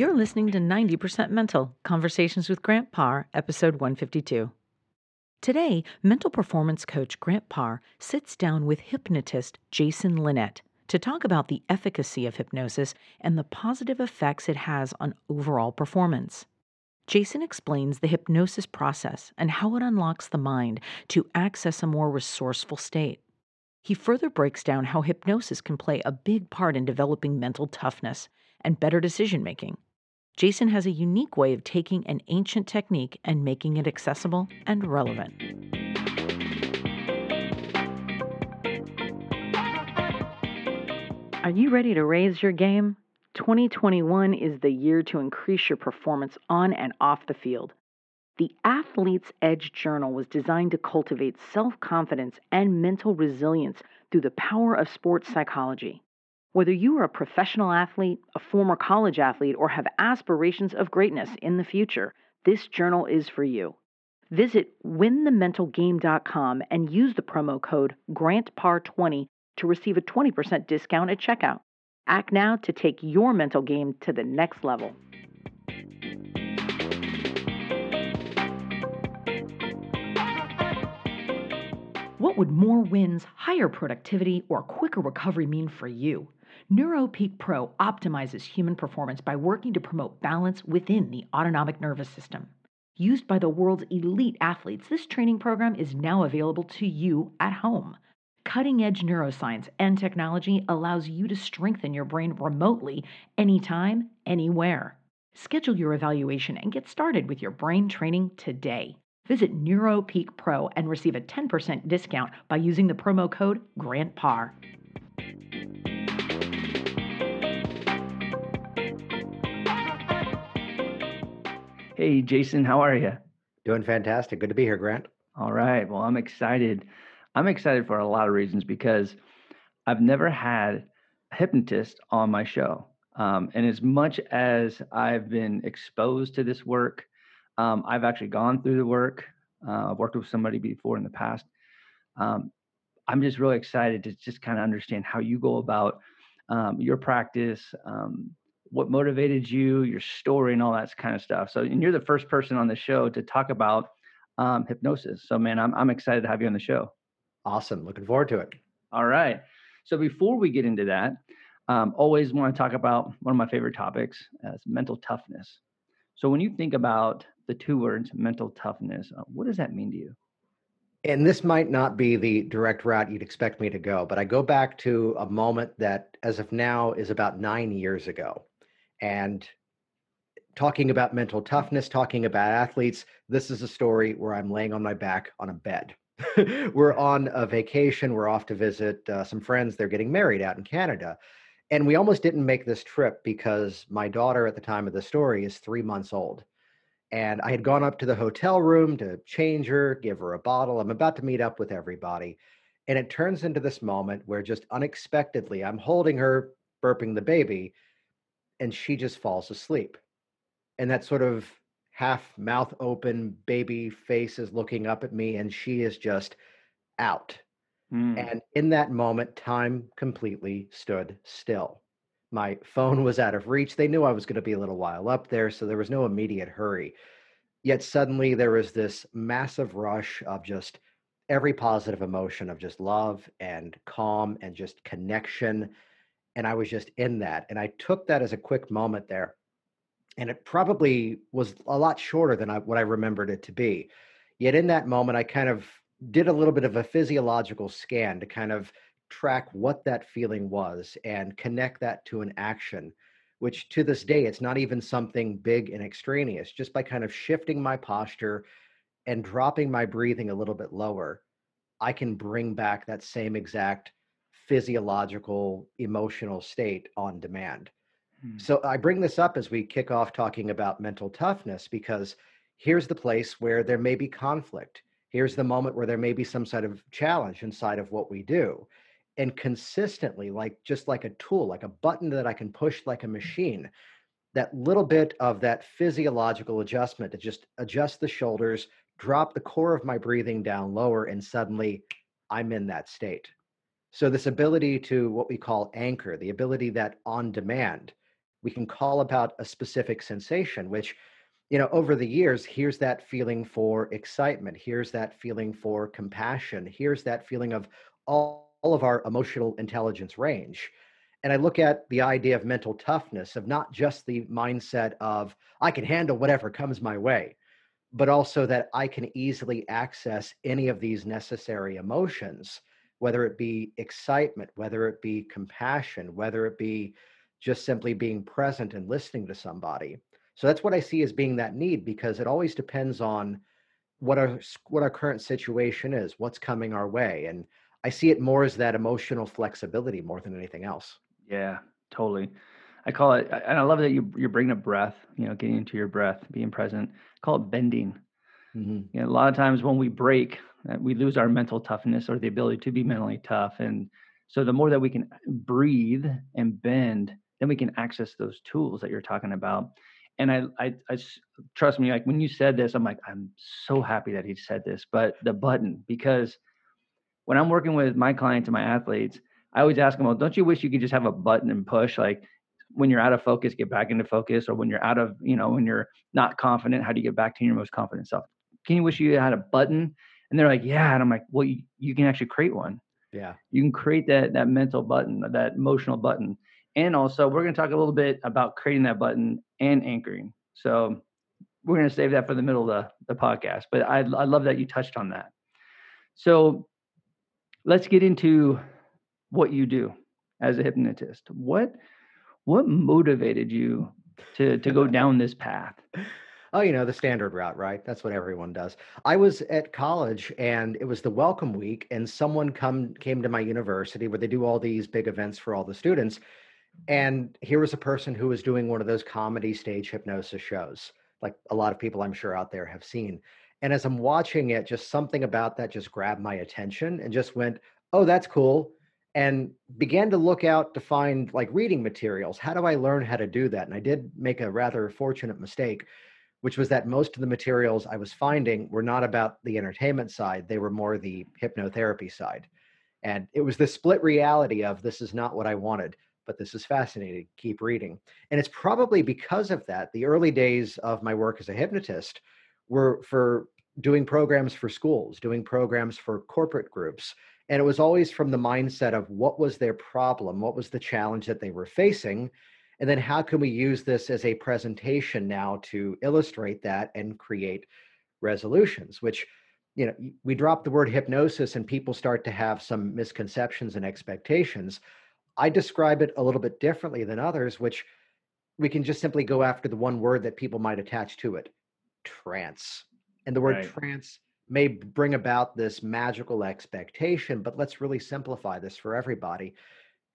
You're listening to 90% Mental Conversations with Grant Parr, episode 152. Today, mental performance coach Grant Parr sits down with hypnotist Jason Linett to talk about the efficacy of hypnosis and the positive effects it has on overall performance. Jason explains the hypnosis process and how it unlocks the mind to access a more resourceful state. He further breaks down how hypnosis can play a big part in developing mental toughness and better decision making. Jason has a unique way of taking an ancient technique and making it accessible and relevant. Are you ready to raise your game? 2021 is the year to increase your performance on and off the field. The Athlete's Edge Journal was designed to cultivate self confidence and mental resilience through the power of sports psychology. Whether you are a professional athlete, a former college athlete, or have aspirations of greatness in the future, this journal is for you. Visit winthementalgame.com and use the promo code GRANTPAR20 to receive a 20% discount at checkout. Act now to take your mental game to the next level. What would more wins, higher productivity, or quicker recovery mean for you? NeuroPeak Pro optimizes human performance by working to promote balance within the autonomic nervous system. Used by the world's elite athletes, this training program is now available to you at home. Cutting edge neuroscience and technology allows you to strengthen your brain remotely, anytime, anywhere. Schedule your evaluation and get started with your brain training today. Visit NeuroPeak Pro and receive a 10% discount by using the promo code GRANTPAR. Hey, Jason, how are you? Doing fantastic. Good to be here, Grant. All right. Well, I'm excited. I'm excited for a lot of reasons because I've never had a hypnotist on my show. Um, and as much as I've been exposed to this work, um, I've actually gone through the work. Uh, I've worked with somebody before in the past. Um, I'm just really excited to just kind of understand how you go about um, your practice, um, what motivated you, your story, and all that kind of stuff. So, and you're the first person on the show to talk about um, hypnosis. So, man, I'm I'm excited to have you on the show. Awesome. Looking forward to it. All right. So, before we get into that, um, always want to talk about one of my favorite topics as mental toughness. So, when you think about the two words mental toughness, uh, what does that mean to you? And this might not be the direct route you'd expect me to go, but I go back to a moment that, as of now, is about nine years ago. And talking about mental toughness, talking about athletes, this is a story where I'm laying on my back on a bed. we're on a vacation. We're off to visit uh, some friends. They're getting married out in Canada. And we almost didn't make this trip because my daughter at the time of the story is three months old. And I had gone up to the hotel room to change her, give her a bottle. I'm about to meet up with everybody. And it turns into this moment where just unexpectedly, I'm holding her, burping the baby, and she just falls asleep. And that sort of half mouth open baby face is looking up at me, and she is just out. Mm. And in that moment, time completely stood still. My phone was out of reach. They knew I was going to be a little while up there, so there was no immediate hurry. Yet suddenly there was this massive rush of just every positive emotion of just love and calm and just connection and I was just in that. And I took that as a quick moment there. And it probably was a lot shorter than I, what I remembered it to be. Yet in that moment, I kind of did a little bit of a physiological scan to kind of track what that feeling was and connect that to an action, which to this day, it's not even something big and extraneous. Just by kind of shifting my posture and dropping my breathing a little bit lower, I can bring back that same exact physiological emotional state on demand. Hmm. So I bring this up as we kick off talking about mental toughness because here's the place where there may be conflict. Here's the moment where there may be some sort of challenge inside of what we do. And consistently, like just like a tool, like a button that I can push like a machine, that little bit of that physiological adjustment to just adjust the shoulders, drop the core of my breathing down lower, and suddenly I'm in that state. So, this ability to what we call anchor, the ability that on demand, We can call about a specific sensation, which, you know, over the years, here's that feeling for excitement. Here's that feeling for compassion. Here's that feeling of all, all of our emotional intelligence range. And I look at the idea of mental toughness, of not just the mindset of, I can handle whatever comes my way, but also that I can easily access any of these necessary emotions, whether it be excitement, whether it be compassion, whether it be just simply being present and listening to somebody. So that's what I see as being that need because it always depends on what our what our current situation is, what's coming our way, and I see it more as that emotional flexibility more than anything else. Yeah, totally. I call it, and I love that you you're bringing up breath. You know, getting into your breath, being present. I call it bending. Mm-hmm. You know, a lot of times when we break, we lose our mental toughness or the ability to be mentally tough. And so the more that we can breathe and bend, then we can access those tools that you're talking about. And I, I, I trust me, like when you said this, I'm like, I'm so happy that he said this. But the button, because when I'm working with my clients and my athletes, I always ask them, well, don't you wish you could just have a button and push like when you're out of focus, get back into focus, or when you're out of, you know, when you're not confident, how do you get back to your most confident self? Can you wish you had a button? And they're like, yeah. And I'm like, well, you, you can actually create one. Yeah. You can create that that mental button, that emotional button. And also, we're going to talk a little bit about creating that button and anchoring. So we're going to save that for the middle of the, the podcast. But I, I love that you touched on that. So let's get into what you do as a hypnotist. What what motivated you to to go down this path? Oh, you know, the standard route, right? That's what everyone does. I was at college and it was the welcome week and someone come came to my university where they do all these big events for all the students and here was a person who was doing one of those comedy stage hypnosis shows, like a lot of people I'm sure out there have seen. And as I'm watching it, just something about that just grabbed my attention and just went, oh, that's cool. And began to look out to find like reading materials. How do I learn how to do that? And I did make a rather fortunate mistake, which was that most of the materials I was finding were not about the entertainment side, they were more the hypnotherapy side. And it was the split reality of this is not what I wanted but this is fascinating. Keep reading. And it's probably because of that. The early days of my work as a hypnotist were for doing programs for schools, doing programs for corporate groups. And it was always from the mindset of what was their problem? What was the challenge that they were facing? And then how can we use this as a presentation now to illustrate that and create resolutions, which you know we drop the word hypnosis and people start to have some misconceptions and expectations I describe it a little bit differently than others, which we can just simply go after the one word that people might attach to it trance. And the word right. trance may bring about this magical expectation, but let's really simplify this for everybody.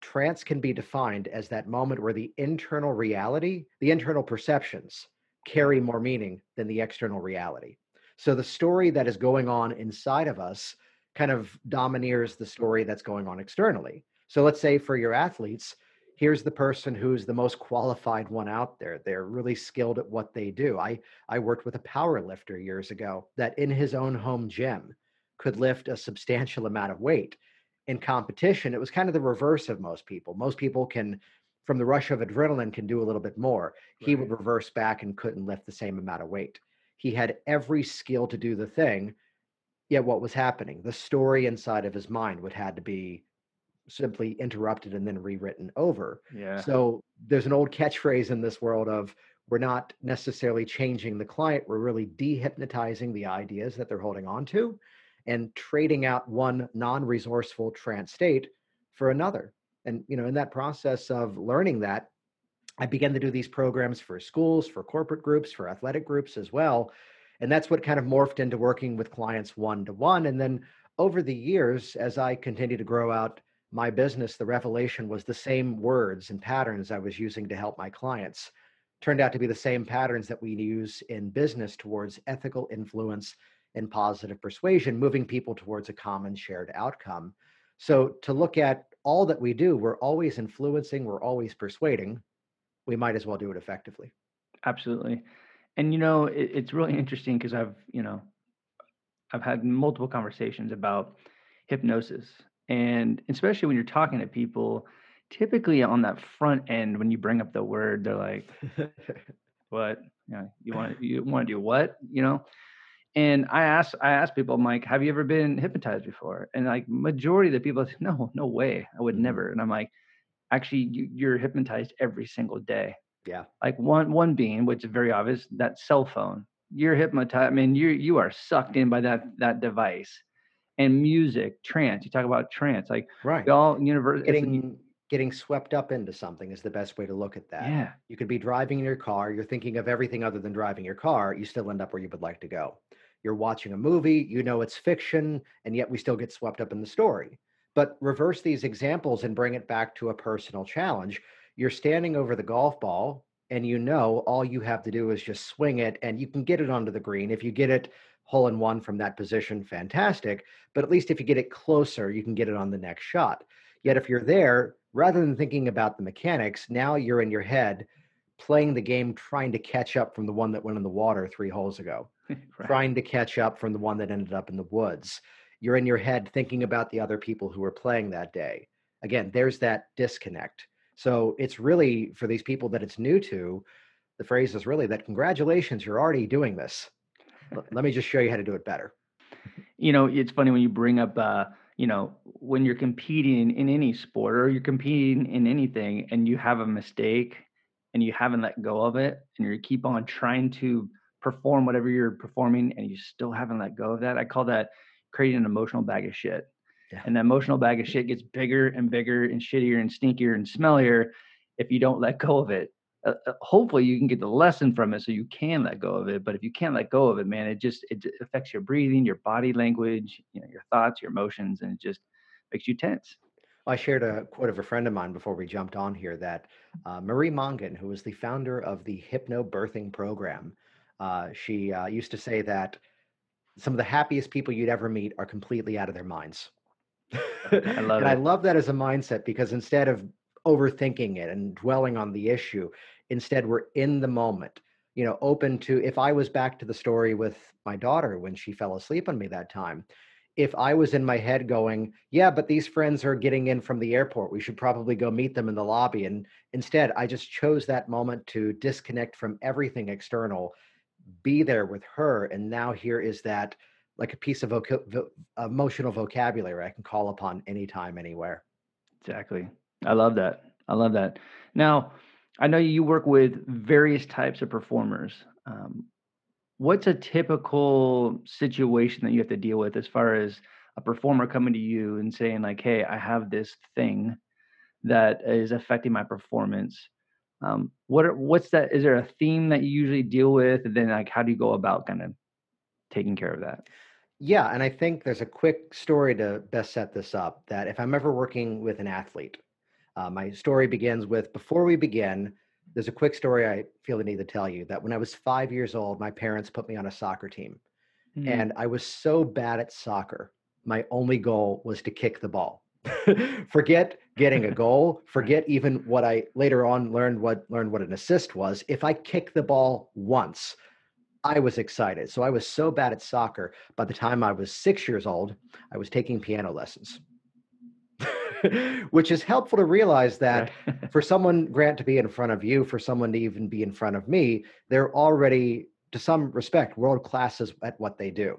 Trance can be defined as that moment where the internal reality, the internal perceptions, carry more meaning than the external reality. So the story that is going on inside of us kind of domineers the story that's going on externally. So let's say for your athletes, here's the person who's the most qualified one out there. They're really skilled at what they do. I I worked with a power lifter years ago that in his own home gym could lift a substantial amount of weight. In competition, it was kind of the reverse of most people. Most people can from the rush of adrenaline can do a little bit more. Right. He would reverse back and couldn't lift the same amount of weight. He had every skill to do the thing. Yet what was happening? The story inside of his mind would had to be simply interrupted and then rewritten over. Yeah. So there's an old catchphrase in this world of we're not necessarily changing the client, we're really dehypnotizing the ideas that they're holding on to and trading out one non-resourceful trance state for another. And you know, in that process of learning that, I began to do these programs for schools, for corporate groups, for athletic groups as well. And that's what kind of morphed into working with clients one to one. And then over the years, as I continued to grow out my business, the revelation was the same words and patterns I was using to help my clients turned out to be the same patterns that we use in business towards ethical influence and positive persuasion, moving people towards a common shared outcome. So, to look at all that we do, we're always influencing, we're always persuading. We might as well do it effectively. Absolutely. And, you know, it, it's really interesting because I've, you know, I've had multiple conversations about hypnosis and especially when you're talking to people typically on that front end when you bring up the word, they're like, "What? You know, you want you want to do what? You know?" And I ask I ask people, I'm like, "Have you ever been hypnotized before?" And like majority of the people say, "No, no way, I would Mhm. never." And I'm like, "Actually, you, you're hypnotized every single day." Yeah. Like one one being, which is very obvious, that cell phone. You're hypnotized. I mean, you you are sucked in by that that device. And music, trance. You talk about trance, like Right. all universe. Getting getting swept up into something is the best way to look at that. yeah, You could be driving in your car, you're thinking of everything other than driving your car, you still end up where you would like to go. You're watching a movie, you know it's fiction, and yet we still get swept up in the story. But reverse these examples and bring it back to a personal challenge. You're standing over the golf ball, and you know all you have to do is just swing it, and you can get it onto the green. If you get it hole in one from that position, fantastic. But at least if you get it closer, you can get it on the next shot. Yet if you're there, rather than thinking about the mechanics, now you're in your head playing the game trying to catch up from the one that went in the water three holes ago, right. trying to catch up from the one that ended up in the woods. You're in your head thinking about the other people who were playing that day. Again, there's that disconnect. So it's really for these people that it's new to, the phrase is really that congratulations, you're already doing this. Let me just show you how to do it better. you know, it's funny when you bring up, uh, you know, when you're competing in any sport or you're competing in anything and you have a mistake and you haven't let go of it and you keep on trying to perform whatever you're performing and you still haven't let go of that. I call that creating an emotional bag of shit. Yeah. And that emotional bag of shit gets bigger and bigger and shittier and stinkier and smellier if you don't let go of it. Uh, uh, hopefully you can get the lesson from it so you can let go of it but if you can't let go of it man it just it affects your breathing your body language you know your thoughts your emotions and it just makes you tense I shared a quote of a friend of mine before we jumped on here that uh, Marie Mongan, who was the founder of the hypnobirthing program, uh, she uh, used to say that some of the happiest people you'd ever meet are completely out of their minds. I love and I love that as a mindset because instead of overthinking it and dwelling on the issue, instead we're in the moment, you know, open to if I was back to the story with my daughter when she fell asleep on me that time, if I was in my head going, yeah, but these friends are getting in from the airport, we should probably go meet them in the lobby. And instead, I just chose that moment to disconnect from everything external, be there with her. And now here is that like a piece of vo- emotional vocabulary I can call upon anytime, anywhere. exactly i love that i love that now i know you work with various types of performers um, what's a typical situation that you have to deal with as far as a performer coming to you and saying like hey i have this thing that is affecting my performance um, what are, what's that is there a theme that you usually deal with and then like how do you go about kind of taking care of that Yeah, and I think there's a quick story to best set this up that if I'm ever working with an athlete, uh, my story begins with before we begin, there's a quick story I feel the need to tell you that when I was five years old, my parents put me on a soccer team. Mm, And I was so bad at soccer, my only goal was to kick the ball. forget getting a goal, forget even what I later on learned what learned what an assist was. If I kick the ball once, I was excited. So I was so bad at soccer. By the time I was six years old, I was taking piano lessons, which is helpful to realize that for someone, Grant, to be in front of you, for someone to even be in front of me, they're already, to some respect, world classes at what they do.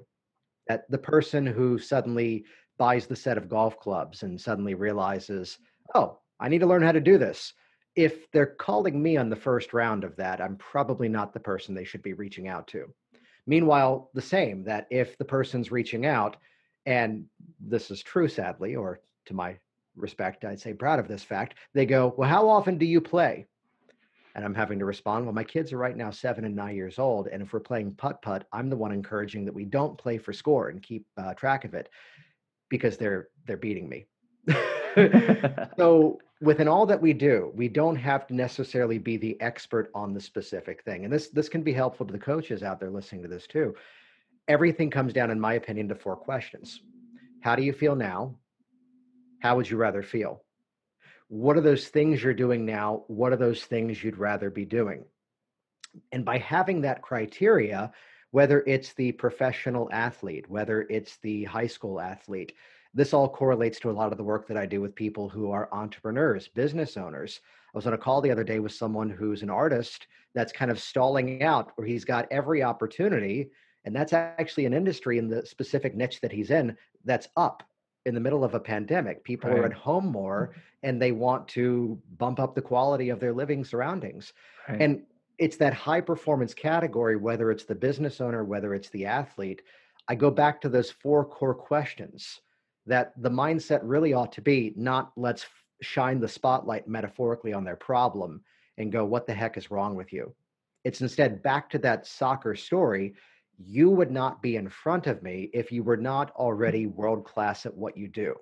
That the person who suddenly buys the set of golf clubs and suddenly realizes, oh, I need to learn how to do this. If they're calling me on the first round of that, I'm probably not the person they should be reaching out to. Meanwhile, the same, that if the person's reaching out, and this is true, sadly, or to my respect, I'd say proud of this fact, they go, Well, how often do you play? And I'm having to respond, Well, my kids are right now seven and nine years old. And if we're playing putt putt, I'm the one encouraging that we don't play for score and keep uh, track of it because they're they're beating me. so within all that we do, we don't have to necessarily be the expert on the specific thing. And this this can be helpful to the coaches out there listening to this too. Everything comes down, in my opinion, to four questions. How do you feel now? How would you rather feel? What are those things you're doing now? What are those things you'd rather be doing? And by having that criteria, whether it's the professional athlete, whether it's the high school athlete, this all correlates to a lot of the work that I do with people who are entrepreneurs, business owners. I was on a call the other day with someone who's an artist that's kind of stalling out where he's got every opportunity. And that's actually an industry in the specific niche that he's in that's up in the middle of a pandemic. People right. are at home more mm-hmm. and they want to bump up the quality of their living surroundings. Right. And it's that high performance category, whether it's the business owner, whether it's the athlete. I go back to those four core questions that the mindset really ought to be not let's shine the spotlight metaphorically on their problem and go, what the heck is wrong with you? It's instead back to that soccer story. You would not be in front of me if you were not already world class at what you do.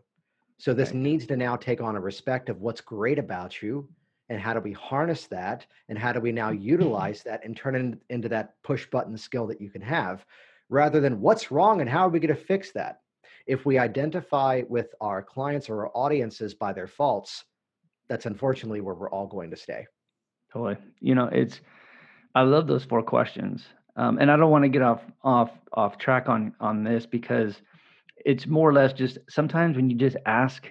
So this needs to now take on a respect of what's great about you and how do we harness that and how do we now utilize that and turn it into that push button skill that you can have rather than what's wrong and how are we going to fix that if we identify with our clients or our audiences by their faults, that's unfortunately where we're all going to stay. Totally. You know, it's I love those four questions, um, and I don't want to get off off off track on on this because it's more or less just sometimes when you just ask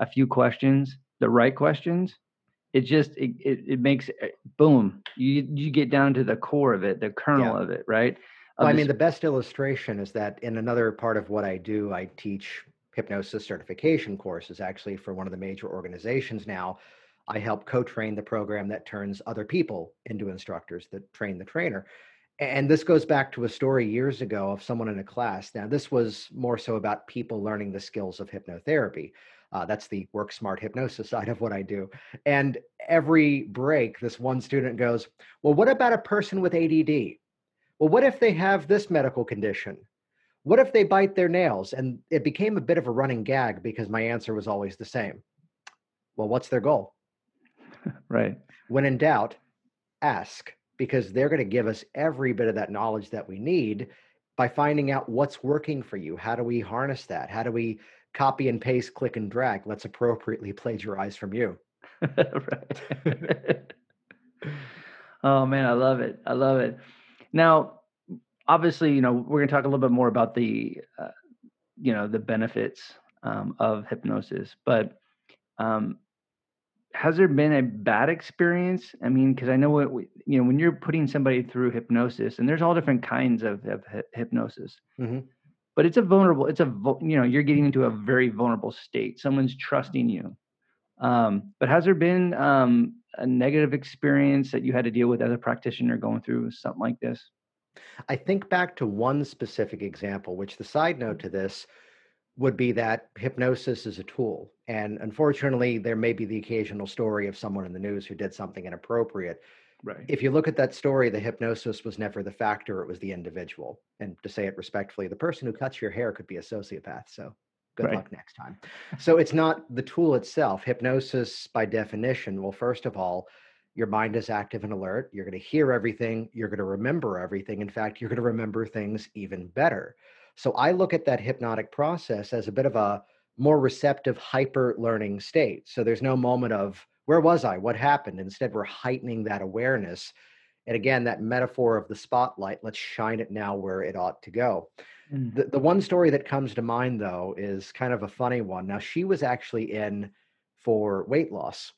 a few questions, the right questions, it just it it, it makes eh, boom. You you get down to the core of it, the kernel yeah. of it, right? Well, I mean, the best illustration is that in another part of what I do, I teach hypnosis certification courses actually for one of the major organizations now. I help co train the program that turns other people into instructors that train the trainer. And this goes back to a story years ago of someone in a class. Now, this was more so about people learning the skills of hypnotherapy. Uh, that's the work smart hypnosis side of what I do. And every break, this one student goes, Well, what about a person with ADD? well, what if they have this medical condition? What if they bite their nails? And it became a bit of a running gag because my answer was always the same. Well, what's their goal? right. When in doubt, ask because they're going to give us every bit of that knowledge that we need by finding out what's working for you. How do we harness that? How do we copy and paste, click and drag? Let's appropriately plagiarize from you. right. oh man, I love it. I love it. Now, obviously, you know, we're going to talk a little bit more about the, uh, you know, the benefits um, of hypnosis, but um, has there been a bad experience? I mean, because I know what we, you know when you're putting somebody through hypnosis, and there's all different kinds of, of hypnosis, mm-hmm. But it's a vulnerable. It's a you know you're getting into a very vulnerable state. Someone's trusting you. Um, but has there been um, a negative experience that you had to deal with as a practitioner going through something like this? I think back to one specific example, which the side note to this would be that hypnosis is a tool. And unfortunately, there may be the occasional story of someone in the news who did something inappropriate. Right. If you look at that story, the hypnosis was never the factor, it was the individual. And to say it respectfully, the person who cuts your hair could be a sociopath. So good right. luck next time. So it's not the tool itself. Hypnosis, by definition, well, first of all, your mind is active and alert. You're going to hear everything. You're going to remember everything. In fact, you're going to remember things even better. So I look at that hypnotic process as a bit of a more receptive, hyper learning state. So there's no moment of, where was I? What happened? Instead, we're heightening that awareness. And again, that metaphor of the spotlight, let's shine it now where it ought to go. Mm. The, the one story that comes to mind, though, is kind of a funny one. Now, she was actually in for weight loss.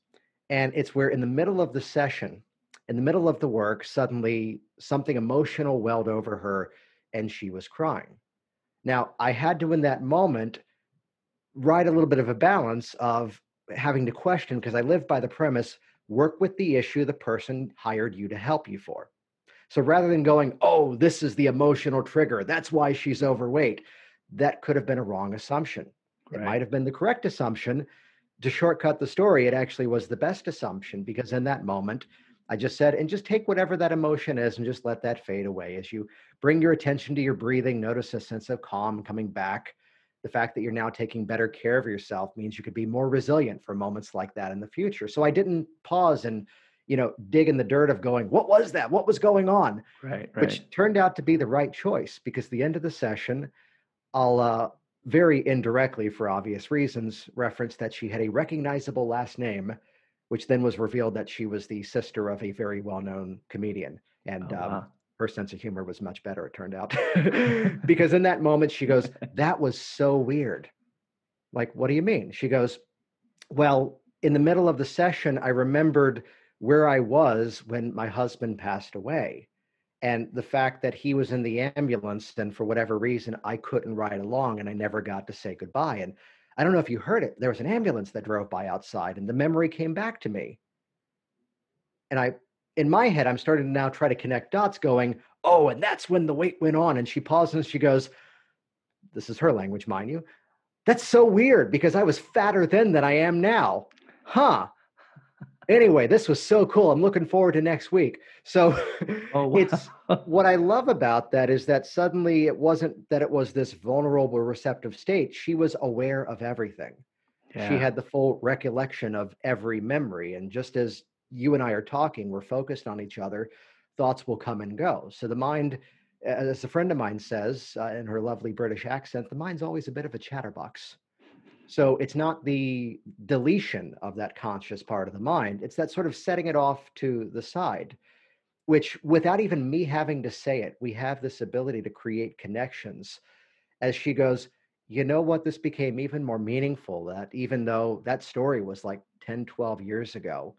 And it's where, in the middle of the session, in the middle of the work, suddenly something emotional welled over her and she was crying. Now, I had to, in that moment, write a little bit of a balance of having to question because I live by the premise work with the issue the person hired you to help you for. So rather than going, oh, this is the emotional trigger, that's why she's overweight, that could have been a wrong assumption. Right. It might have been the correct assumption. To shortcut the story, it actually was the best assumption because in that moment, I just said, and just take whatever that emotion is and just let that fade away. As you bring your attention to your breathing, notice a sense of calm coming back. The fact that you're now taking better care of yourself means you could be more resilient for moments like that in the future. So I didn't pause and you know, dig in the dirt of going, what was that? What was going on? Right, right. Which turned out to be the right choice because the end of the session, I'll uh, very indirectly, for obvious reasons, reference that she had a recognizable last name, which then was revealed that she was the sister of a very well known comedian. And oh, um, wow. Her sense of humor was much better, it turned out. because in that moment, she goes, That was so weird. Like, what do you mean? She goes, Well, in the middle of the session, I remembered where I was when my husband passed away. And the fact that he was in the ambulance, and for whatever reason, I couldn't ride along and I never got to say goodbye. And I don't know if you heard it, there was an ambulance that drove by outside, and the memory came back to me. And I, in my head, I'm starting to now try to connect dots, going, Oh, and that's when the weight went on. And she pauses and she goes, This is her language, mind you. That's so weird because I was fatter then than I am now. Huh. Anyway, this was so cool. I'm looking forward to next week. So oh, wow. it's what I love about that is that suddenly it wasn't that it was this vulnerable, receptive state. She was aware of everything. Yeah. She had the full recollection of every memory. And just as you and I are talking, we're focused on each other, thoughts will come and go. So the mind, as a friend of mine says uh, in her lovely British accent, the mind's always a bit of a chatterbox. So it's not the deletion of that conscious part of the mind, it's that sort of setting it off to the side, which without even me having to say it, we have this ability to create connections. As she goes, you know what, this became even more meaningful that even though that story was like 10, 12 years ago,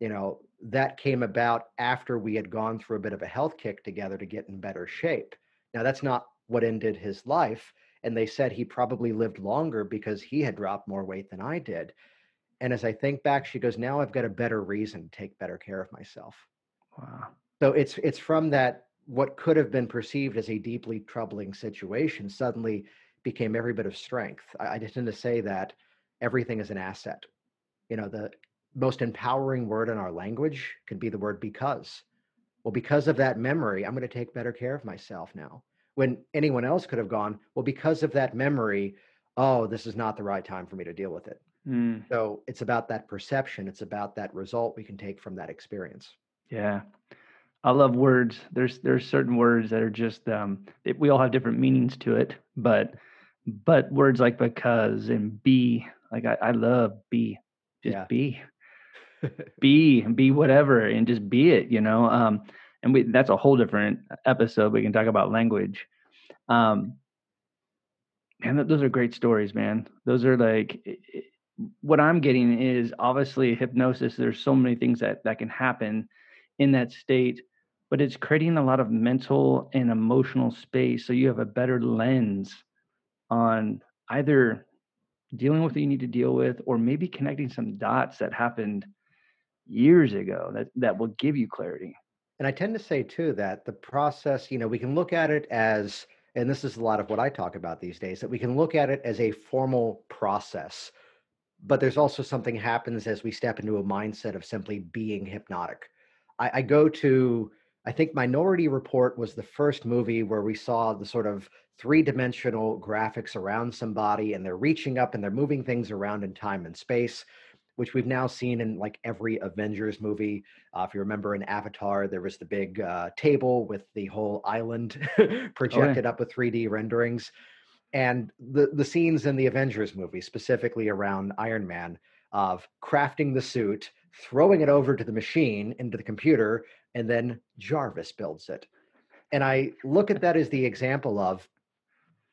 you know, that came about after we had gone through a bit of a health kick together to get in better shape. Now, that's not what ended his life and they said he probably lived longer because he had dropped more weight than I did. And as I think back, she goes, "Now I've got a better reason to take better care of myself." Wow. So it's it's from that what could have been perceived as a deeply troubling situation suddenly became every bit of strength. I, I tend to say that everything is an asset. You know, the most empowering word in our language could be the word because. Well, because of that memory, I'm going to take better care of myself now when anyone else could have gone, well, because of that memory, oh, this is not the right time for me to deal with it. Mm. So it's about that perception. It's about that result we can take from that experience. Yeah. I love words. There's there's certain words that are just um it, we all have different meanings to it, but but words like because and be like I, I love be just yeah. be be be whatever and just be it you know um and we that's a whole different episode. We can talk about language. Um, and those are great stories, man. Those are like what I'm getting is obviously hypnosis. There's so many things that that can happen in that state, but it's creating a lot of mental and emotional space, so you have a better lens on either dealing with what you need to deal with, or maybe connecting some dots that happened years ago that that will give you clarity. And I tend to say too that the process, you know, we can look at it as, and this is a lot of what I talk about these days, that we can look at it as a formal process. But there's also something happens as we step into a mindset of simply being hypnotic. I, I go to, I think Minority Report was the first movie where we saw the sort of three dimensional graphics around somebody and they're reaching up and they're moving things around in time and space which we've now seen in like every Avengers movie. Uh, if you remember in Avatar, there was the big uh, table with the whole island projected oh, yeah. up with 3D renderings. And the, the scenes in the Avengers movie, specifically around Iron Man, of crafting the suit, throwing it over to the machine into the computer, and then Jarvis builds it. And I look at that as the example of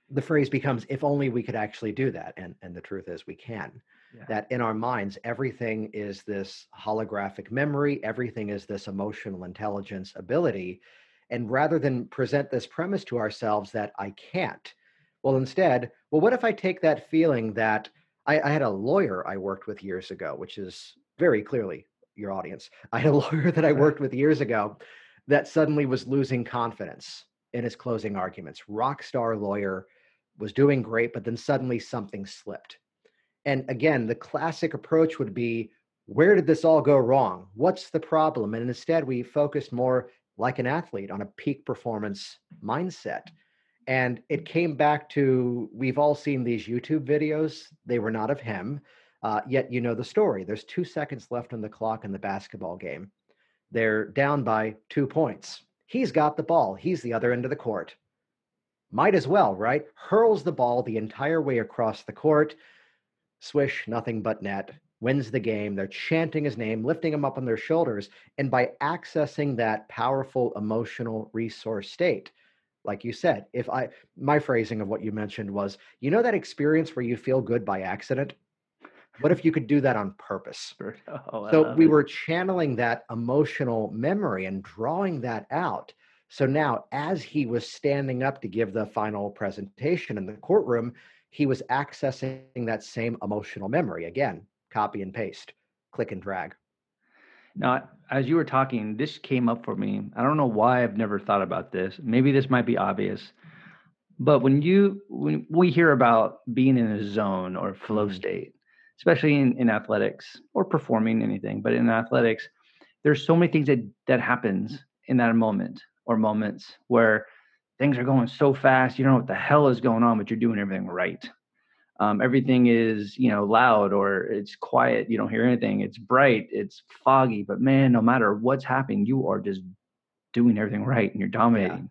the phrase becomes if only we could actually do that. And, and the truth is we can yeah. that in our minds everything is this holographic memory everything is this emotional intelligence ability and rather than present this premise to ourselves that i can't well instead well what if i take that feeling that I, I had a lawyer i worked with years ago which is very clearly your audience. I had a lawyer that i worked with years ago that suddenly was losing confidence in his closing arguments. Rock star lawyer was doing great but then suddenly something slipped and again, the classic approach would be where did this all go wrong? What's the problem? And instead, we focused more like an athlete on a peak performance mindset. And it came back to we've all seen these YouTube videos. They were not of him, uh, yet you know the story. There's two seconds left on the clock in the basketball game. They're down by two points. He's got the ball, he's the other end of the court. Might as well, right? Hurls the ball the entire way across the court Swish, nothing but net, wins the game. They're chanting his name, lifting him up on their shoulders. And by accessing that powerful emotional resource state, like you said if i my phrasing of what you mentioned was you know that experience where you feel good by accident what if you could do that on purpose Oh, so we it. were channeling that emotional memory and drawing that out so now as he was standing up to give the final presentation in the courtroom he was accessing that same emotional memory again copy and paste click and drag Now, as you were talking, this came up for me. I don't know why I've never thought about this. Maybe this might be obvious. But when you when we hear about being in a zone or flow Mhm. state, especially in, in athletics or performing anything, but in athletics, there's so many things that that happens in that moment or moments where things are going so fast, you don't know what the hell is going on, but you're doing everything right. Um, everything is, you know, loud or it's quiet. You don't hear anything. It's bright. It's foggy. But man, no matter what's happening, you are just doing everything right and you're dominating.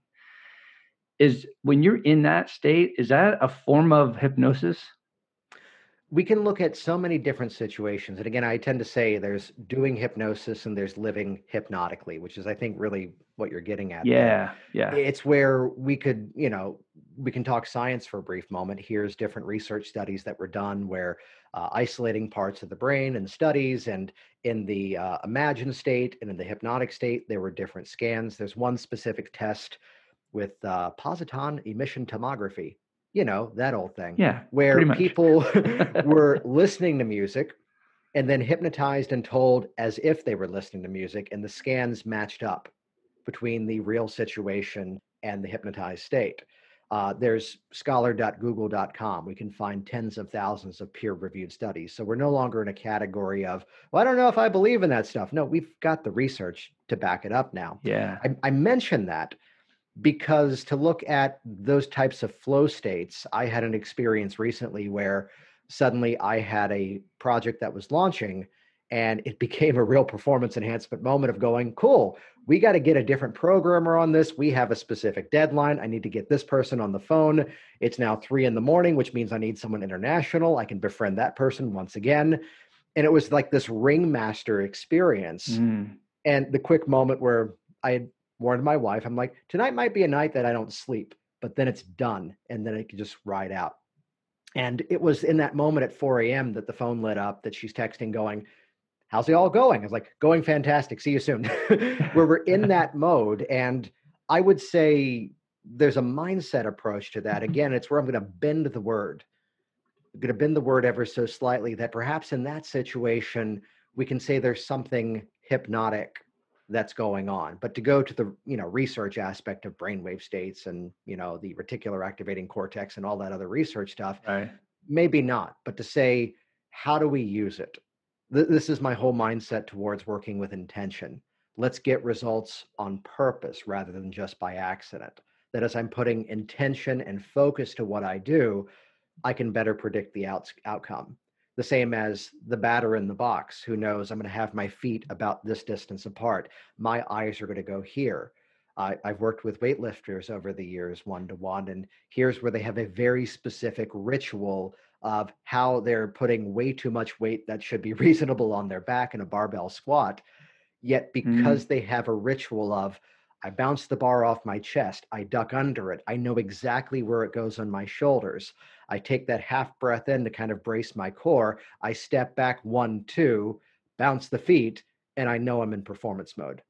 Is when you're in that state, is that a form of hypnosis? We can look at so many different situations and again i tend to say there's doing hypnosis and there's living hypnotically which is i think really what you're getting at. Yeah, yeah, it's where we could you know we can talk science for a brief moment. Here's different research studies that were done where uh, isolating parts of the brain and studies and in the uh, imagined state and in the hypnotic state there were different scans. There's one specific test with uh, positron emission tomography you know that old thing yeah. where people were listening to music and then hypnotized and told as if they were listening to music and the scans matched up between the real situation and the hypnotized state. Uh, there's scholar.google.com we can find tens of thousands of peer-reviewed studies. So we're no longer in a category of well i don't know if i believe in that stuff. No we've got the research to back it up now. Yeah, I, I mention that because to look at those types of flow states, I had an experience recently where suddenly I had a project that was launching and it became a real performance enhancement moment of going, cool, we got to get a different programmer on this. We have a specific deadline. I need to get this person on the phone. It's now three in the morning, which means I need someone international. I can befriend that person once again. And it was like this ringmaster experience Mm, and the quick moment where I had warned my wife, I'm like, tonight might be a night that I don't sleep, but then it's done, and then it can just ride out. And it was in that moment at 4 a.m. that the phone lit up, that she's texting, going, How's it all going? I was like, Going fantastic. See you soon. Where we're in that mode. And I would say there's a mindset approach to that. Again, it's where I'm going to bend the word. I'm going to bend the word ever so slightly that perhaps in that situation, we can say there's something hypnotic that's going on but to go to the you know research aspect of brainwave states and you know the reticular activating cortex and all that other research stuff right. maybe not but to say how do we use it? Th- this is my whole mindset towards working with intention. Let's get results on purpose rather than just by accident. That as i'm putting intention and focus to what i do i can better predict the outs- outcome the same as the batter in the box who knows i'm going to have my feet about this distance apart my eyes are going to go here I, i've worked with weightlifters over the years one to one and here's where they have a very specific ritual of how they're putting way too much weight that should be reasonable on their back in a barbell squat yet mm. because they have a ritual of I bounce the bar off my chest. I duck under it. I know exactly where it goes on my shoulders. I take that half breath in to kind of brace my core. I step back one, two, bounce the feet, and I know I'm in performance mode.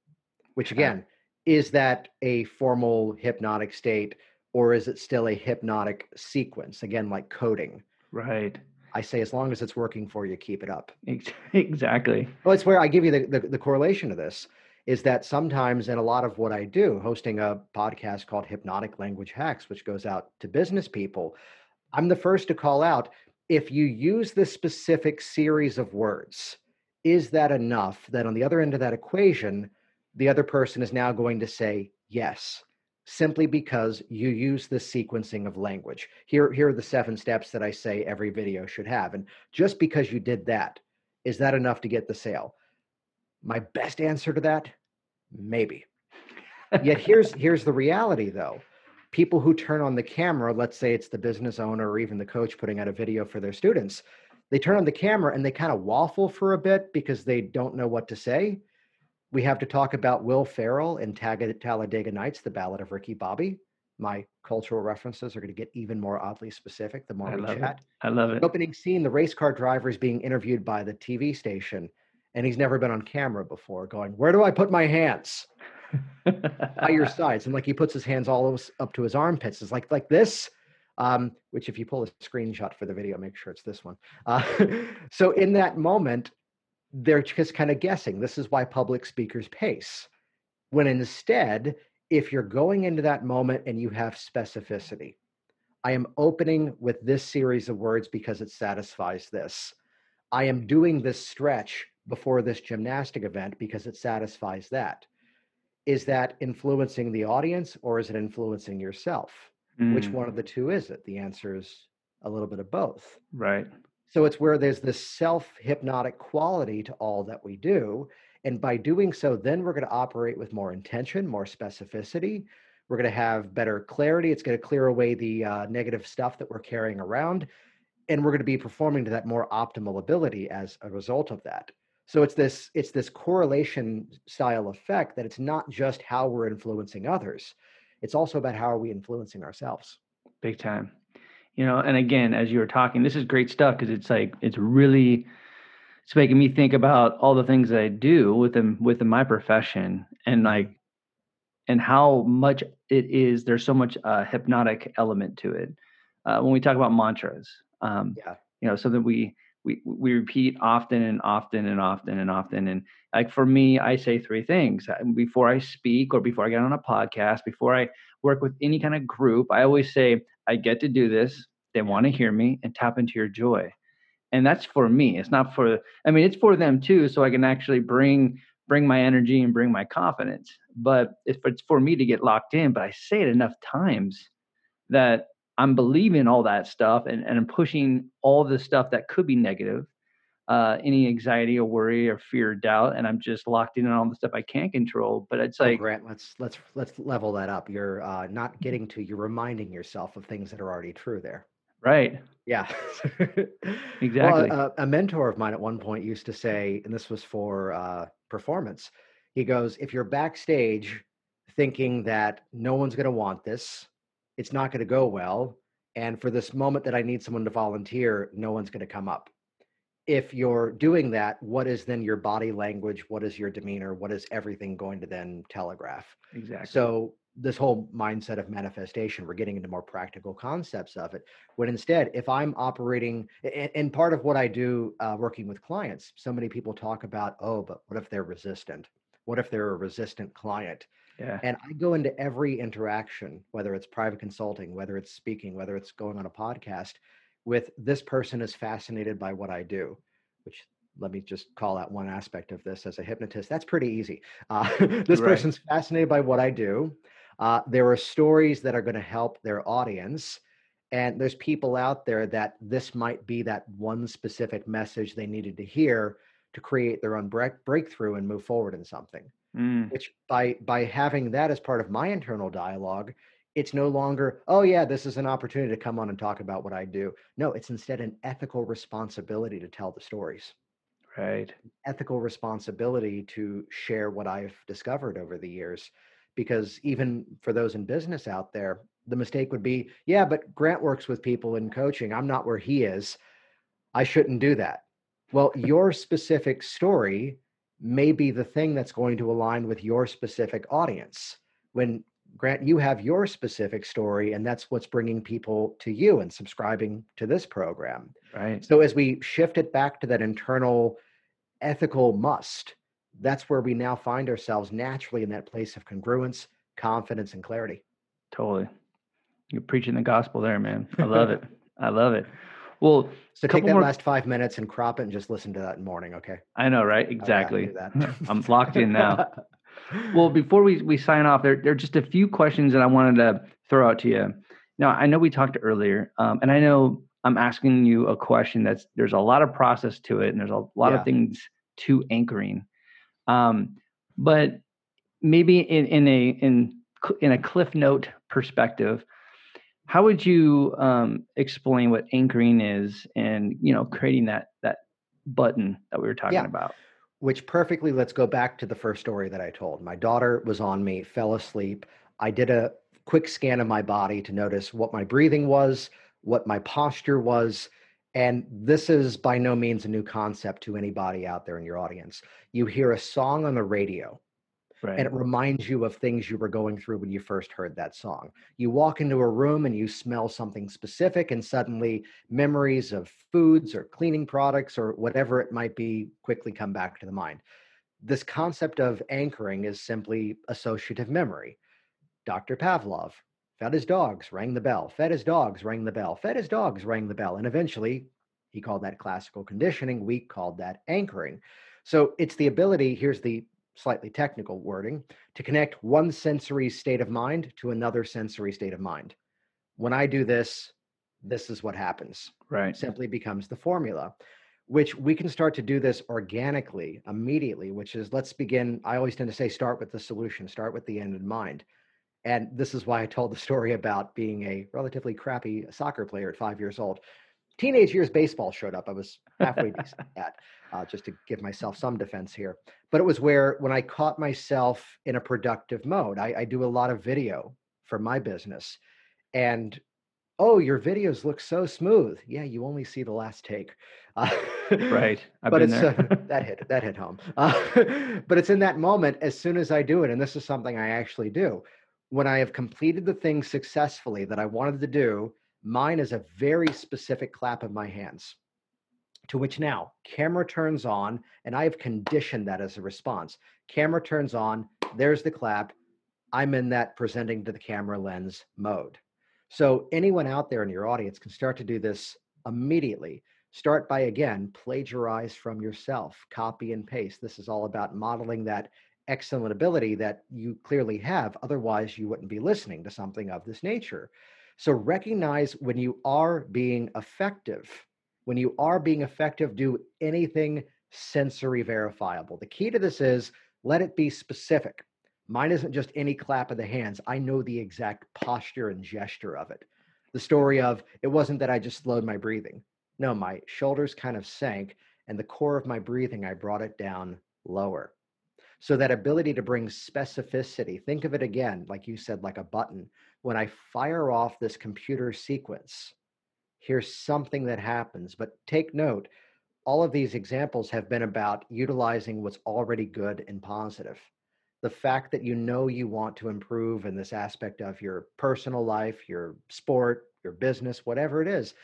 Which again, is that a formal hypnotic state or is it still a hypnotic sequence? Again, like coding. Right. I say as long as it's working for you, keep it up. Exactly. Well, it's where I give you the, the, the correlation to this is that sometimes in a lot of what I do, hosting a podcast called Hypnotic Language Hacks, which goes out to business people, I'm the first to call out if you use this specific series of words, is that enough that on the other end of that equation, the other person is now going to say yes, simply because you use this sequencing of language. Here, here are the seven steps that I say every video should have. And just because you did that, is that enough to get the sale? My best answer to that, maybe. Yet here's here's the reality though. People who turn on the camera, let's say it's the business owner or even the coach putting out a video for their students, they turn on the camera and they kind of waffle for a bit because they don't know what to say. We have to talk about Will Ferrell in Tag- Talladega Nights, the Ballad of Ricky Bobby. my cultural references are going to get even more oddly specific the more I we chat. it. I love it. Opening scene, the race car driver is being interviewed by the TV station, and he's never been on camera before, going, Where do I put my hands? By your sides. And like he puts his hands all up to his armpits. It's like like this. Um, which if you pull a screenshot for the video, make sure it's this one. Uh, so in that moment, they're just kind of guessing. This is why public speakers pace. When instead, if you're going into that moment and you have specificity, I am opening with this series of words because it satisfies this. I am doing this stretch before this gymnastic event because it satisfies that. Is that influencing the audience or is it influencing yourself? Which Mm, one of the two is it? The answer is a little bit of both. Right. So it's where there's this self hypnotic quality to all that we do. And by doing so, then we're going to operate with more intention, more specificity. We're going to have better clarity. It's going to clear away the uh, negative stuff that we're carrying around. And we're going to be performing to that more optimal ability as a result of that. So it's this it's this correlation style effect that it's not just how we're influencing others. It's also about how are we influencing ourselves. Big time. You know, and again, as you were talking, this is great stuff because it's like it's really it's making me think about all the things that I do within within my profession and like and how much it is there's so much uh, hypnotic element to it uh, when we talk about mantras um, Yeah. you know something we we we repeat often and often and often and often. And like for me i say three things. Before i speak or before i get on a podcast before i work with any kind of group i always say i get to do this. They want to hear me and tap into your joy. And that's for me. It's not for i mean it's for them too so i can actually bring bring my energy and bring my confidence. But if it's for me to get locked in but i say it enough times that i'm believing all that stuff and, and i'm pushing all the stuff that could be negative uh, any anxiety or worry or fear or doubt and i'm just locked in on all the stuff i can't control but it's Oh, like Grant, let's let's let's level that up. You're uh, not getting to. You're reminding yourself of things that are already true there. right Yeah, Exactly. Well, a, a mentor of mine at one point used to say, and this was for uh, performance. He goes, "If you're backstage thinking that no one's going to want this, it's not going to go well, and for this moment that I need someone to volunteer, no one's going to come up." If you're doing that, what is then your body language? What is your demeanor? What is everything going to then telegraph? exactly So this whole mindset of manifestation, we're getting into more practical concepts of it. When instead, if I'm operating, and, part of what I do uh, working with clients, so many people talk about, oh, but what if they're resistant? What if they're a resistant client? Yeah And I go into every interaction, whether it's private consulting, whether it's speaking, whether it's going on a podcast, with this person is fascinated by what I do, which let me just call out one aspect of this as a hypnotist. That's pretty easy. Uh, this Right. person's fascinated by what I do. Uh, there are stories that are going to help their audience. And there's people out there that this might be that one specific message they needed to hear to create their own break- breakthrough and move forward in something Mm, which by by having that as part of my internal dialogue it's no longer oh yeah this is an opportunity to come on and talk about what i do. No it's instead an ethical responsibility to tell the stories. Right. Ethical responsibility to share what i've discovered over the years because even for those in business out there the mistake would be yeah but grant works with people in coaching. I'm not where he is. I shouldn't do that. Well your specific story may be the thing that's going to align with your specific audience. When grant you have your specific story and that's what's bringing people to you and subscribing to this program. Right. So as we shift it back to that internal ethical must, that's where we now find ourselves naturally in that place of congruence, confidence, and clarity. totally. You're preaching the gospel there man. I love it. I love it well So take that more- last five minutes and crop it and just listen to that in the morning, okay? i know right exactly i'm locked in now Well, before we, we sign off, there, there are just a few questions that I wanted to throw out to you. Now, I know we talked earlier, um, and I know I'm asking you a question that's there's a lot of process to it, and there's a lot Yeah. of things to anchoring. Um, but maybe in, in a in in a cliff note perspective, how would you um, explain what anchoring is, and you know, creating that that button that we were talking Yeah. about? Which perfectly, let's go back to the first story that I told. My daughter was on me, fell asleep. I did a quick scan of my body to notice what my breathing was, what my posture was. And this is by no means a new concept to anybody out there in your audience. You hear a song on the radio, Right. and it reminds you of things you were going through when you first heard that song. You walk into a room and you smell something specific, and suddenly memories of foods or cleaning products or whatever it might be quickly come back to the mind. This concept of anchoring is simply associative memory. Dr. Pavlov fed his dogs, rang the bell, fed his dogs, rang the bell, fed his dogs, rang the bell. And eventually, he called that classical conditioning. We called that anchoring. So it's the ability, here's the slightly technical wording, to connect one sensory state of mind to another sensory state of mind. When I do this, this is what happens. right. It simply becomes the formula, which we can start to do this organically immediately, which is let's begin. I always tend to say start with the solution, start with the end in mind. And this is why I told the story about being a relatively crappy soccer player at five years old. Teenage years baseball showed up. I was halfway decent at that, uh, just to give myself some defense here. But it was where when I caught myself in a productive mode, I, I do a lot of video for my business. And oh, your videos look so smooth. Yeah, you only see the last take. Uh, Right. I've but been it's there. uh, that hit that hit home. Uh, but it's in that moment as soon as I do it, and this is something I actually do. When I have completed the thing successfully that I wanted to do, mine is a very specific clap of my hands. To which now camera turns on, and I have conditioned that as a response. Camera turns on, there's the clap. I'm in that presenting to the camera lens mode. So anyone out there in your audience can start to do this immediately. Start by again, plagiarize from yourself, copy and paste. This is all about modeling that excellent ability that you clearly have. Otherwise, you wouldn't be listening to something of this nature. So recognize when you are being effective. When you are being effective, do anything sensory verifiable. The key to this is let it be specific. Mine isn't just any clap of the hands. I know the exact posture and gesture of it. The story of it wasn't that I just slowed my breathing. No, my shoulders kind of sank, and the core of my breathing, I brought it down lower. So that ability to bring specificity, think of it again, like you said, like a button. When I fire off this computer sequence, here's something that happens. But take note, all of these examples have been about utilizing what's already good and positive the fact that you know you want to improve in this aspect of your personal life, your sport, your business, whatever it is,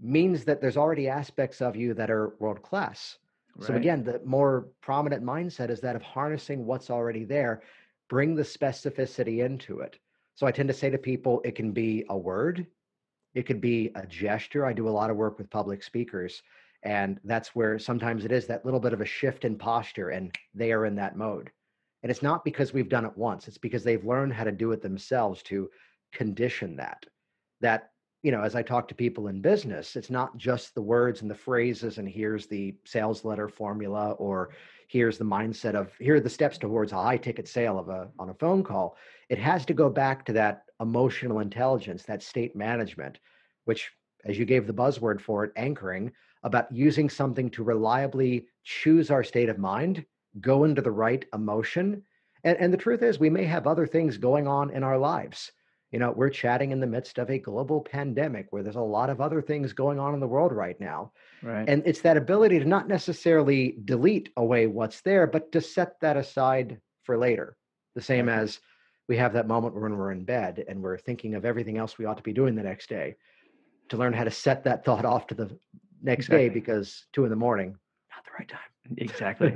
means that there's already aspects of you that are world class. So again, the more prominent mindset is that of harnessing what's already there, bring the specificity into it. So I tend to say to people, it can be a word, it could be a gesture. I do a lot of work with public speakers, and that's where sometimes it is that little bit of a shift in posture, and they are in that mode. And it's not because we've done it once, it's because they've learned how to do it themselves to condition that. That, you know, as I talk to people in business, it's not just the words and the phrases, and here's the sales letter formula, or here's the mindset of here are the steps towards a high ticket sale of a on a phone call. It has to go back to that emotional intelligence, that state management, which, as you gave the buzzword for it, anchoring, about using something to reliably choose our state of mind go into the right emotion. And, and the truth is, we may have other things going on in our lives. You know, we're chatting in the midst of a global pandemic where there's a lot of other things going on in the world right now. Right. And it's that ability to not necessarily delete away what's there, but to set that aside for later. The same as we have that moment when we're in bed and we're thinking of everything else we ought to be doing the next day, to learn how to set that thought off to the next day because two in the morning, not the right time. exactly.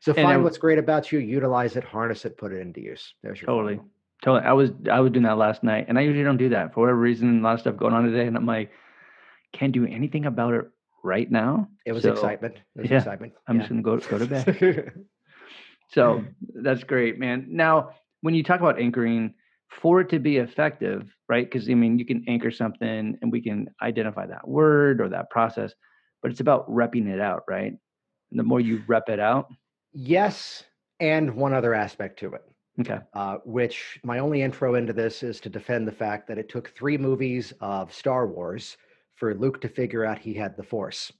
so And I find what's great about you, utilize it, harness it, put it into use. There's your Totally. formula. Totally. I was I was doing that last night, and I usually don't do that for whatever reason. A lot of stuff going on today, and I'm like, can't do anything about it right now. It was So, excitement. It was yeah, excitement. I'm just gonna go go to bed. So that's great, man. Now, when you talk about anchoring, for it to be effective, right? Because I mean, you can anchor something, and we can identify that word or that process, but it's about repping it out, right? And the more you rep it out, yes, and one other aspect to it. okay, uh, which my only intro into this is to defend the fact that it took three movies of Star Wars for Luke to figure out he had the Force.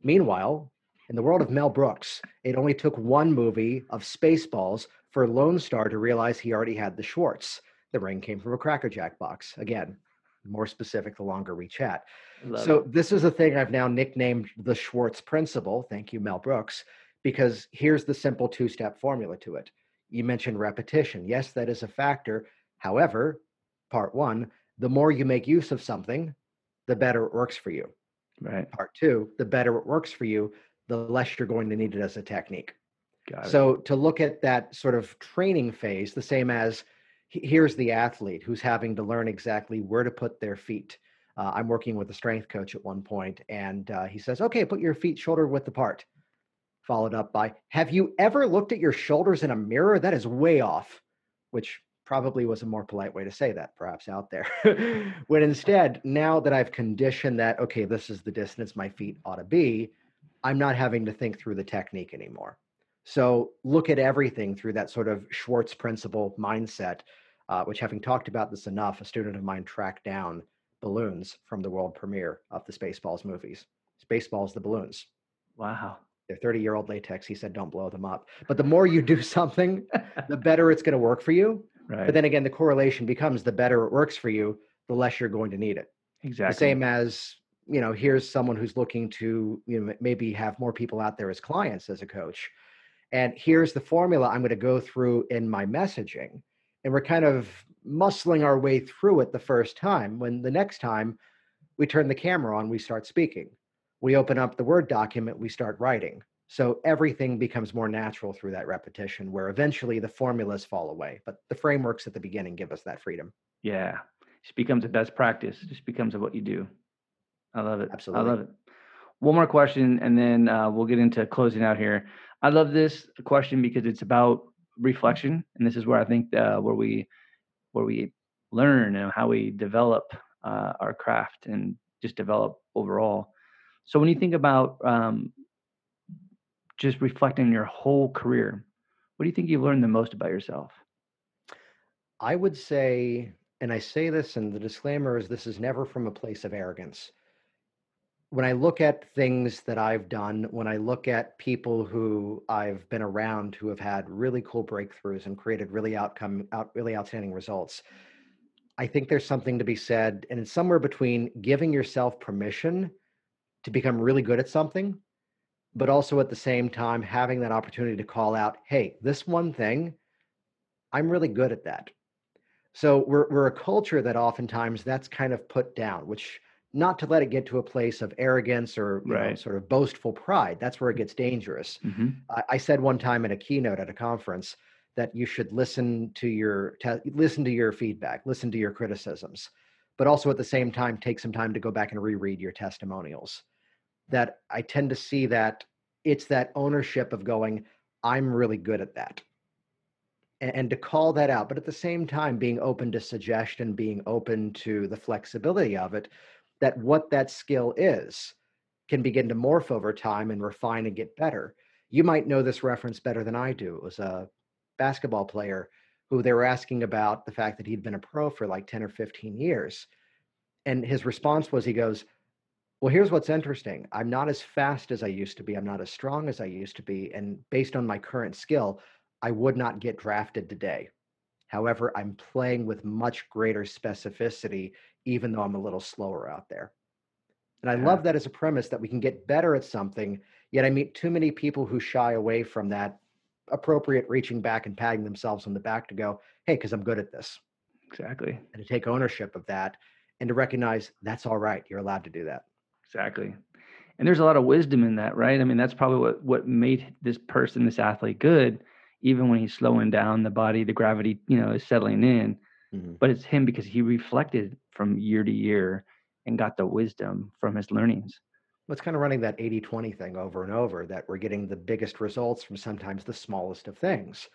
Meanwhile, in the world of Mel Brooks, it only took one movie of Spaceballs for Lone Star to realize he already had the Schwartz. The ring came from a Cracker Jack box. Again, more specific the longer we chat. Love so it. this is a thing I've now nicknamed the Schwartz principle. Thank you, Mel Brooks, because here's the simple two-step formula to it. You mentioned repetition. Yes, that is a factor. However, part one, the more you make use of something, the better it works for you. Right. Part two, the better it works for you, the less you're going to need it as a technique. Got it. So to look at that sort of training phase, the same as here's the athlete who's having to learn exactly where to put their feet. Uh, I'm working with a strength coach at one point, and uh, he says, "Okay, put your feet shoulder width apart." Followed up by, "Have you ever looked at your shoulders in a mirror? That is way off." Which probably was a more polite way to say that, perhaps out there. when instead, now that I've conditioned that, okay, this is the distance my feet ought to be, I'm not having to think through the technique anymore. So look at everything through that sort of Schwartz principle mindset, uh, which having talked about this enough, a student of mine tracked down balloons from the world premiere of the Spaceballs movies. Spaceballs, the balloons. wow. They're 30 year old latex. He said, don't blow them up. But the more you do something, the better it's going to work for you. right. But then again, the correlation becomes the better it works for you, the less you're going to need it. exactly. The same as, you know, here's someone who's looking to, you know, maybe have more people out there as clients as a coach. And here's the formula I'm going to go through in my messaging. And we're kind of muscling our way through it the first time. When the next time we turn the camera on, we start speaking. We open up the Word document, we start writing. So everything becomes more natural through that repetition, where eventually the formulas fall away. But the frameworks at the beginning give us that freedom. Yeah. Just becomes a best practice. it Just becomes of what you do. I love it. Absolutely. I love it. One more question, and then uh, we'll get into closing out here. I love this question because it's about reflection, and this is where I think uh, where we where we learn and how we develop uh, our craft and just develop overall. So when you think about um, just reflecting your whole career, what do you think you've learned the most about yourself? I would say, and I say this, and the disclaimer is this is never from a place of arrogance. When I look at things that I've done, when I look at people who I've been around who have had really cool breakthroughs and created really outcome, out, really outstanding results, I think there's something to be said, and it's somewhere between giving yourself permission to become really good at something, but also at the same time having that opportunity to call out, "Hey, this one thing, I'm really good at that." So we're we're a culture that oftentimes that's kind of put down, which not to let it get to a place of arrogance or you know, sort of boastful pride. That's where it gets dangerous. hmm I, I said one time in a keynote at a conference that you should listen to your te- listen to your feedback, listen to your criticisms, but also at the same time take some time to go back and reread your testimonials. That I tend to see that it's that ownership of going, I'm really good at that and, and to call that out, but at the same time, being open to suggestion, being open to the flexibility of it, that what that skill is can begin to morph over time and refine and get better. You might know this reference better than I do. It was a basketball player who they were asking about the fact that he'd been a pro for like 10 or 15 years. And his response was, he goes, Well, here's what's interesting. I'm not as fast as I used to be. I'm not as strong as I used to be. And based on my current skill, I would not get drafted today. However, I'm playing with much greater specificity, even though I'm a little slower out there. And I Yeah. love that as a premise that we can get better at something. Yet I meet too many people who shy away from that appropriate reaching back and patting themselves on the back to go, hey, because I'm good at this. Exactly. And to take ownership of that and to recognize that's all right. You're allowed to do that. Exactly. And there's a lot of wisdom in that, right? I mean, that's probably what what made this person, this athlete good, even when he's slowing down, the body, the gravity, you know, is settling in. Mhm. But it's him because he reflected from year to year and got the wisdom from his learnings. Well, It's kind of running that 80 20 thing over and over that we're getting the biggest results from sometimes the smallest of things.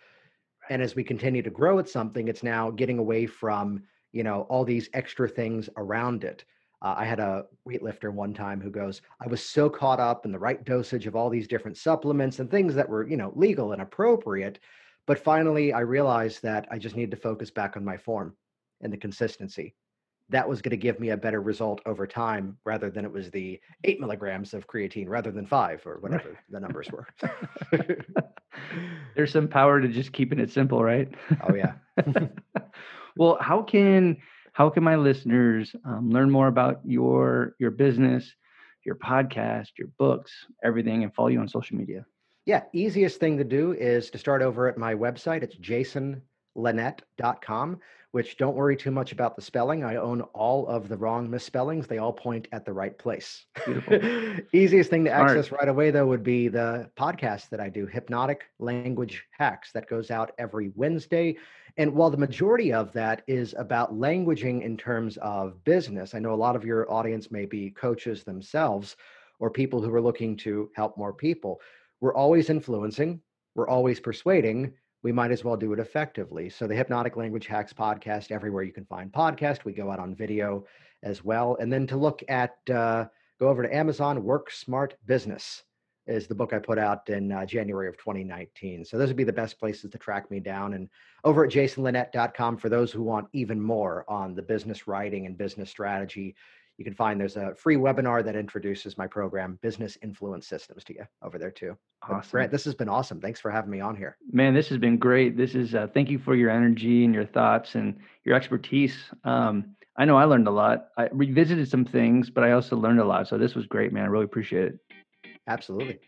And as we continue to grow at something, it's now getting away from, you know, all these extra things around it. Uh, I had a weightlifter one time who goes, I was so caught up in the right dosage of all these different supplements and things that were, you know, legal and appropriate. But finally, I realized that I just needed to focus back on my form and the consistency. That was going to give me a better result over time rather than it was the eight milligrams of creatine rather than five or whatever the numbers were. There's some power to just keeping it simple, right? oh, yeah. Well, how can how can my listeners um, learn more about your your business, your podcast, your books, everything, and follow you on social media? Yeah, easiest thing to do is to start over at my website. It's jasonlinett.com, which don't worry too much about the spelling. I own all of the wrong misspellings. They all point at the right place. Easiest thing to access right away, though, would be the podcast that I do, Hypnotic Language Hacks, that goes out every Wednesday. And while the majority of that is about languaging in terms of business, I know a lot of your audience may be coaches themselves or people who are looking to help more people we're always influencing, we're always persuading. We might as well do it effectively. So, the Hypnotic Language Hacks podcast, everywhere you can find podcast, we go out on video as well. And then to look at, uh, go over to Amazon, Work Smart Business is the book I put out in uh, January of 2019. So those would be the best places to track me down. And over at jasonlinett.com for those who want even more on the business writing and business strategy you can find there's a free webinar that introduces my program, Business Influence Systems, to you over there too. Awesome. Grant, this has been awesome. Thanks for having me on here. Man, this has been great. This is uh, thank you for your energy and your thoughts and your expertise. Um, I know I learned a lot. I revisited some things, but I also learned a lot. So this was great, man. I really appreciate it. Absolutely.